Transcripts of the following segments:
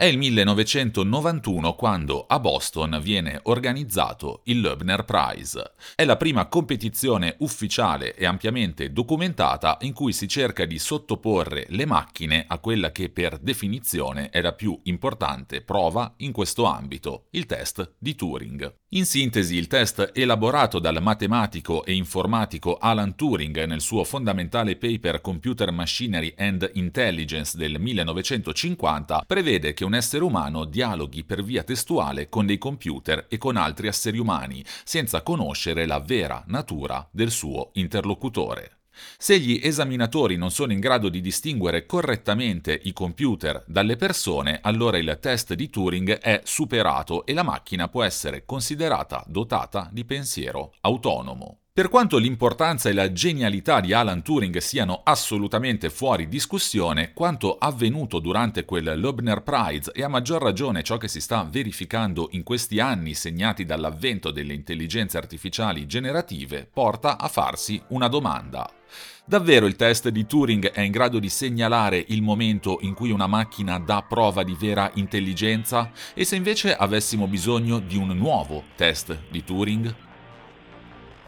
È il 1991 quando a Boston viene organizzato il Loebner Prize. È la prima competizione ufficiale e ampiamente documentata in cui si cerca di sottoporre le macchine a quella che per definizione è la più importante prova in questo ambito, il test di Turing. In sintesi, il test elaborato dal matematico e informatico Alan Turing nel suo fondamentale paper Computer Machinery and Intelligence del 1950 prevede che un essere umano dialoghi per via testuale con dei computer e con altri esseri umani, senza conoscere la vera natura del suo interlocutore. Se gli esaminatori non sono in grado di distinguere correttamente i computer dalle persone, allora il test di Turing è superato e la macchina può essere considerata dotata di pensiero autonomo. Per quanto l'importanza e la genialità di Alan Turing siano assolutamente fuori discussione, quanto avvenuto durante quel Loebner Prize e a maggior ragione ciò che si sta verificando in questi anni segnati dall'avvento delle intelligenze artificiali generative porta a farsi una domanda. Davvero il test di Turing è in grado di segnalare il momento in cui una macchina dà prova di vera intelligenza? E se invece avessimo bisogno di un nuovo test di Turing?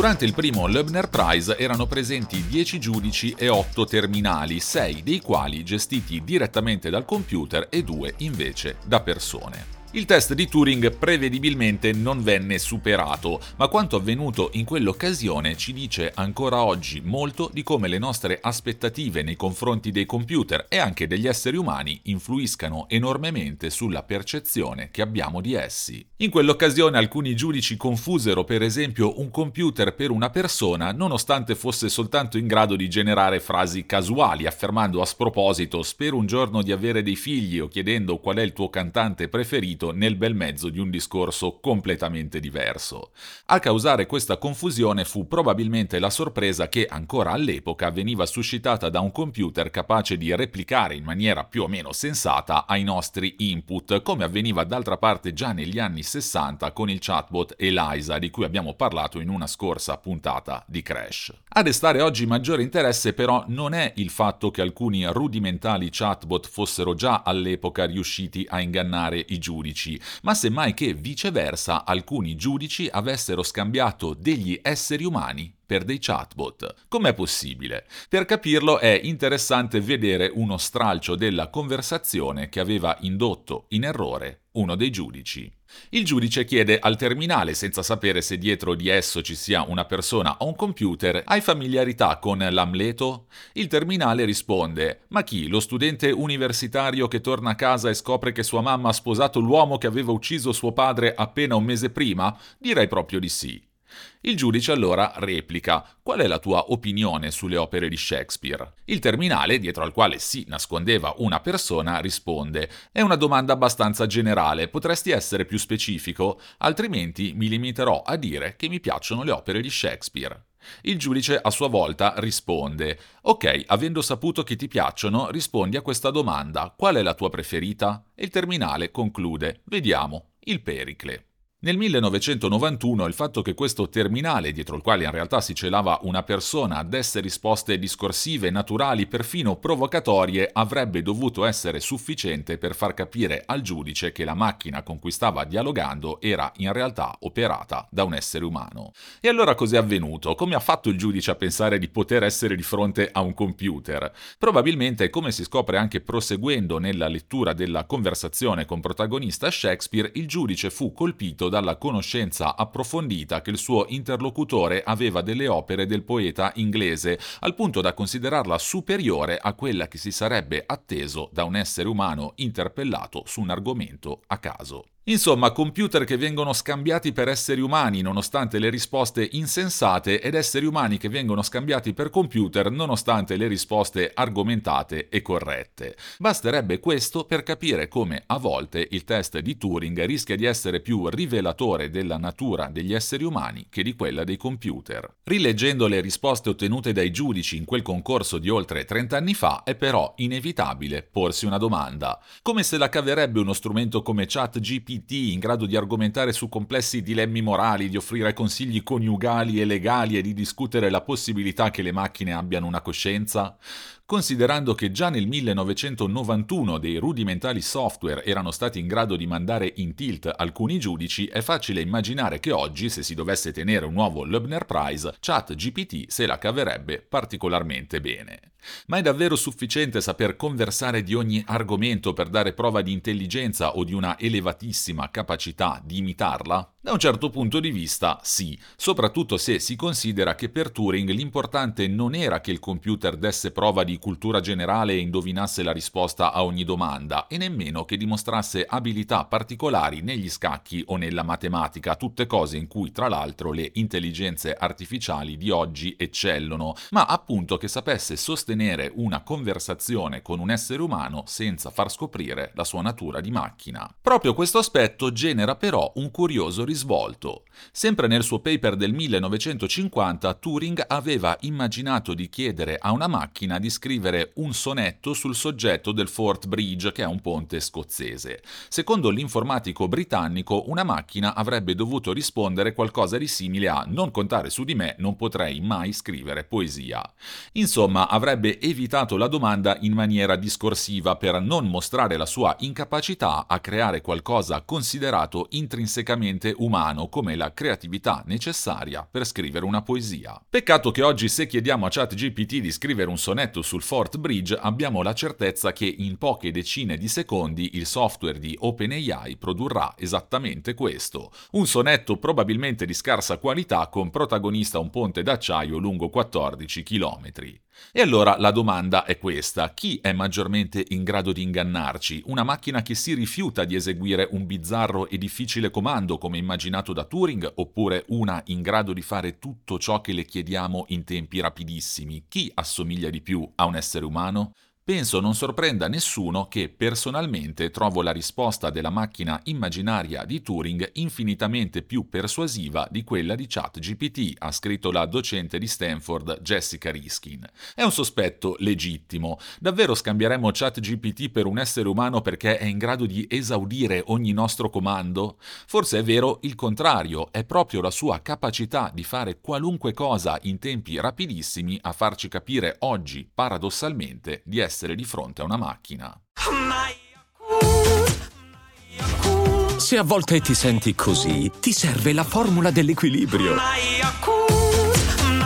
Durante il primo Loebner Prize erano presenti 10 giudici e 8 terminali, 6 dei quali gestiti direttamente dal computer e 2 invece da persone. Il test di Turing prevedibilmente non venne superato, ma quanto avvenuto in quell'occasione ci dice ancora oggi molto di come le nostre aspettative nei confronti dei computer e anche degli esseri umani influiscano enormemente sulla percezione che abbiamo di essi. In quell'occasione alcuni giudici confusero per esempio un computer per una persona nonostante fosse soltanto in grado di generare frasi casuali, affermando a sproposito spero un giorno di avere dei figli o chiedendo qual è il tuo cantante preferito inserito nel bel mezzo di un discorso completamente diverso. A causare questa confusione fu probabilmente la sorpresa che ancora all'epoca veniva suscitata da un computer capace di replicare in maniera più o meno sensata ai nostri input, come avveniva d'altra parte già negli anni 60 con il chatbot Eliza di cui abbiamo parlato in una scorsa puntata di Crash. A destare oggi maggiore interesse però non è il fatto che alcuni rudimentali chatbot fossero già all'epoca riusciti a ingannare i giudici giudici, ma semmai che viceversa alcuni giudici avessero scambiato degli esseri umani per dei chatbot. Com'è possibile? Per capirlo è interessante vedere uno stralcio della conversazione che aveva indotto in errore uno dei giudici. Il giudice chiede al terminale, senza sapere se dietro di esso ci sia una persona o un computer, hai familiarità con l'Amleto? Il terminale risponde, ma chi? Lo studente universitario che torna a casa e scopre che sua mamma ha sposato l'uomo che aveva ucciso suo padre appena un mese prima? Direi proprio di sì. Il giudice allora replica: Qual è la tua opinione sulle opere di Shakespeare? Il terminale, dietro al quale si nascondeva una persona, risponde: È una domanda abbastanza generale, potresti essere più specifico? Altrimenti mi limiterò a dire che mi piacciono le opere di Shakespeare. Il giudice a sua volta risponde: Ok, avendo saputo che ti piacciono, rispondi a questa domanda: qual è la tua preferita? E il terminale conclude: Vediamo, il Pericle. Nel 1991 il fatto che questo terminale, dietro il quale in realtà si celava una persona, desse risposte discorsive, naturali, perfino provocatorie, avrebbe dovuto essere sufficiente per far capire al giudice che la macchina con cui stava dialogando era in realtà operata da un essere umano. E allora cos'è avvenuto? Come ha fatto il giudice a pensare di poter essere di fronte a un computer? Probabilmente, come si scopre anche proseguendo nella lettura della conversazione con protagonista Shakespeare, il giudice fu colpito dalla conoscenza approfondita che il suo interlocutore aveva delle opere del poeta inglese, al punto da considerarla superiore a quella che si sarebbe atteso da un essere umano interpellato su un argomento a caso. Insomma, computer che vengono scambiati per esseri umani nonostante le risposte insensate ed esseri umani che vengono scambiati per computer nonostante le risposte argomentate e corrette. Basterebbe questo per capire come a volte il test di Turing rischia di essere più rivelatore della natura degli esseri umani che di quella dei computer. Rileggendo le risposte ottenute dai giudici in quel concorso di oltre 30 anni fa è però inevitabile porsi una domanda. Come se la caverebbe uno strumento come ChatGPT GPT in grado di argomentare su complessi dilemmi morali, di offrire consigli coniugali e legali e di discutere la possibilità che le macchine abbiano una coscienza? Considerando che già nel 1991 dei rudimentali software erano stati in grado di mandare in tilt alcuni giudici, è facile immaginare che oggi, se si dovesse tenere un nuovo Loebner Prize, ChatGPT se la caverebbe particolarmente bene. Ma è davvero sufficiente saper conversare di ogni argomento per dare prova di intelligenza o di una elevatissima capacità di imitarla? Da un certo punto di vista sì, soprattutto se si considera che per Turing l'importante non era che il computer desse prova di cultura generale e indovinasse la risposta a ogni domanda, e nemmeno che dimostrasse abilità particolari negli scacchi o nella matematica, tutte cose in cui tra l'altro le intelligenze artificiali di oggi eccellono, ma appunto che sapesse sostenere una conversazione con un essere umano senza far scoprire la sua natura di macchina. Proprio questo aspetto genera però un curioso risvolto. Sempre nel suo paper del 1950, Turing aveva immaginato di chiedere a una macchina di scrivere un sonetto sul soggetto del Fort Bridge, che è un ponte scozzese. Secondo l'informatico britannico, una macchina avrebbe dovuto rispondere qualcosa di simile a non contare su di me, non potrei mai scrivere poesia. Insomma, avrebbe evitato la domanda in maniera discorsiva per non mostrare la sua incapacità a creare qualcosa considerato intrinsecamente umano come la creatività necessaria per scrivere una poesia. Peccato che oggi se chiediamo a ChatGPT di scrivere un sonetto sul Fort Bridge abbiamo la certezza che in poche decine di secondi il software di OpenAI produrrà esattamente questo. Un sonetto probabilmente di scarsa qualità con protagonista un ponte d'acciaio lungo 14 km. E allora la domanda è questa, chi è maggiormente in grado di ingannarci? Una macchina che si rifiuta di eseguire un bizzarro e difficile comando come immaginato da Turing oppure una in grado di fare tutto ciò che le chiediamo in tempi rapidissimi? Chi assomiglia di più a un essere umano? Penso non sorprenda nessuno che personalmente trovo la risposta della macchina immaginaria di Turing infinitamente più persuasiva di quella di ChatGPT, ha scritto la docente di Stanford Jessica Riskin. È un sospetto legittimo. Davvero scambieremo ChatGPT per un essere umano perché è in grado di esaudire ogni nostro comando? Forse è vero il contrario, è proprio la sua capacità di fare qualunque cosa in tempi rapidissimi a farci capire oggi, paradossalmente, di essere essere di fronte a una macchina. Se a volte ti senti così, ti serve la formula dell'equilibrio.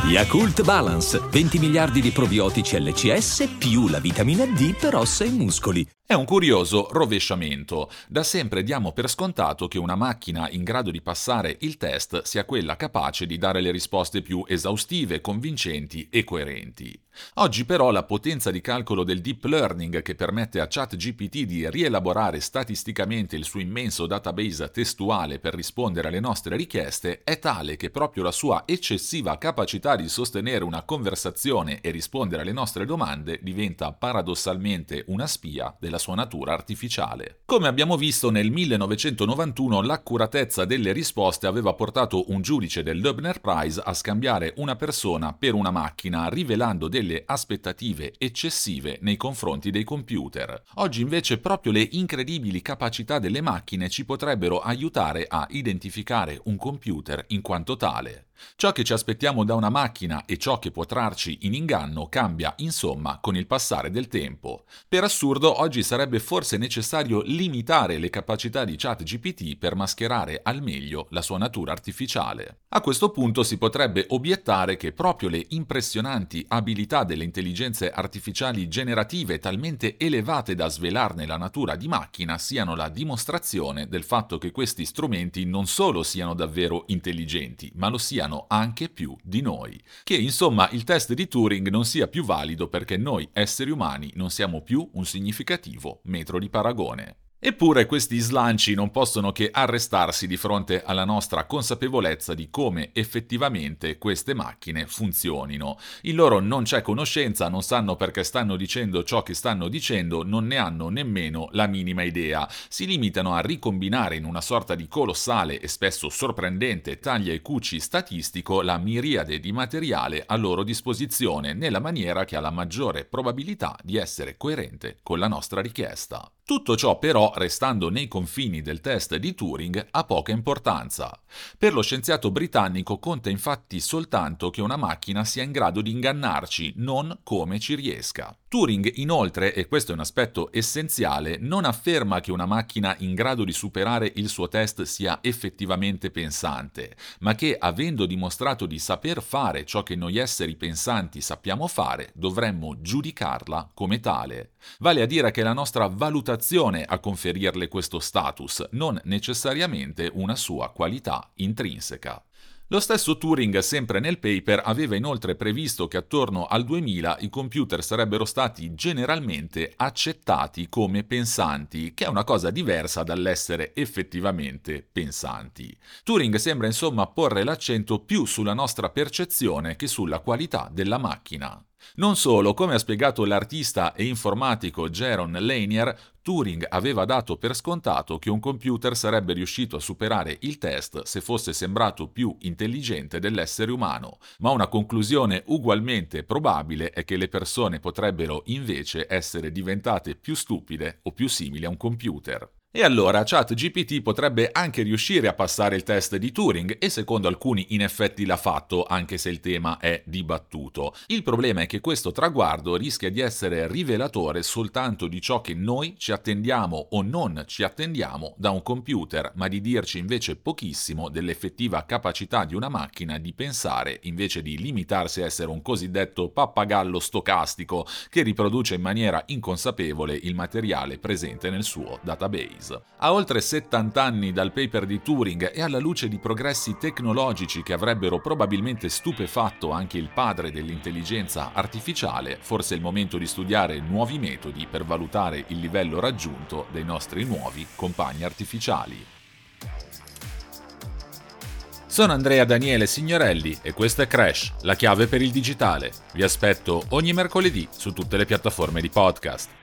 Yakult Balance, 20 miliardi di probiotici LCS più la vitamina D per ossa e muscoli. È un curioso rovesciamento. Da sempre diamo per scontato che una macchina in grado di passare il test sia quella capace di dare le risposte più esaustive, convincenti e coerenti. Oggi però la potenza di calcolo del deep learning che permette a ChatGPT di rielaborare statisticamente il suo immenso database testuale per rispondere alle nostre richieste è tale che proprio la sua eccessiva capacità di sostenere una conversazione e rispondere alle nostre domande diventa paradossalmente una spia della sua natura artificiale. Come abbiamo visto nel 1991 l'accuratezza delle risposte aveva portato un giudice del Loebner Prize a scambiare una persona per una macchina, rivelando delle delle aspettative eccessive nei confronti dei computer. Oggi invece proprio le incredibili capacità delle macchine ci potrebbero aiutare a identificare un computer in quanto tale. Ciò che ci aspettiamo da una macchina e ciò che può trarci in inganno cambia, insomma, con il passare del tempo. Per assurdo, oggi sarebbe forse necessario limitare le capacità di ChatGPT per mascherare al meglio la sua natura artificiale. A questo punto si potrebbe obiettare che proprio le impressionanti abilità delle intelligenze artificiali generative talmente elevate da svelarne la natura di macchina siano la dimostrazione del fatto che questi strumenti non solo siano davvero intelligenti, ma lo siano siano anche più di noi. Che insomma il test di Turing non sia più valido perché noi esseri umani non siamo più un significativo metro di paragone. Eppure questi slanci non possono che arrestarsi di fronte alla nostra consapevolezza di come effettivamente queste macchine funzionino. In loro non c'è conoscenza, non sanno perché stanno dicendo ciò che stanno dicendo, non ne hanno nemmeno la minima idea. Si limitano a ricombinare in una sorta di colossale e spesso sorprendente taglia e cuci statistico la miriade di materiale a loro disposizione nella maniera che ha la maggiore probabilità di essere coerente con la nostra richiesta. Tutto ciò però, restando nei confini del test di Turing, ha poca importanza. Per lo scienziato britannico conta infatti soltanto che una macchina sia in grado di ingannarci, non come ci riesca. Turing inoltre, e questo è un aspetto essenziale, non afferma che una macchina in grado di superare il suo test sia effettivamente pensante, ma che avendo dimostrato di saper fare ciò che noi esseri pensanti sappiamo fare, dovremmo giudicarla come tale. Vale a dire che la nostra valutazione a conferirle questo status, non necessariamente una sua qualità intrinseca. Lo stesso Turing, sempre nel paper, aveva inoltre previsto che attorno al 2000 i computer sarebbero stati generalmente accettati come pensanti, che è una cosa diversa dall'essere effettivamente pensanti. Turing sembra insomma porre l'accento più sulla nostra percezione che sulla qualità della macchina. Non solo, come ha spiegato l'artista e informatico Jaron Lanier, Turing aveva dato per scontato che un computer sarebbe riuscito a superare il test se fosse sembrato più intelligente dell'essere umano, ma una conclusione ugualmente probabile è che le persone potrebbero invece essere diventate più stupide o più simili a un computer. E allora ChatGPT potrebbe anche riuscire a passare il test di Turing e secondo alcuni in effetti l'ha fatto anche se il tema è dibattuto. Il problema è che questo traguardo rischia di essere rivelatore soltanto di ciò che noi ci attendiamo o non ci attendiamo da un computer, ma di dirci invece pochissimo dell'effettiva capacità di una macchina di pensare invece di limitarsi a essere un cosiddetto pappagallo stocastico che riproduce in maniera inconsapevole il materiale presente nel suo database. Days. A oltre 70 anni dal paper di Turing e alla luce di progressi tecnologici che avrebbero probabilmente stupefatto anche il padre dell'intelligenza artificiale, forse è il momento di studiare nuovi metodi per valutare il livello raggiunto dei nostri nuovi compagni artificiali. Sono Andrea Daniele Signorelli e questo è Crash, la chiave per il digitale. Vi aspetto ogni mercoledì su tutte le piattaforme di podcast.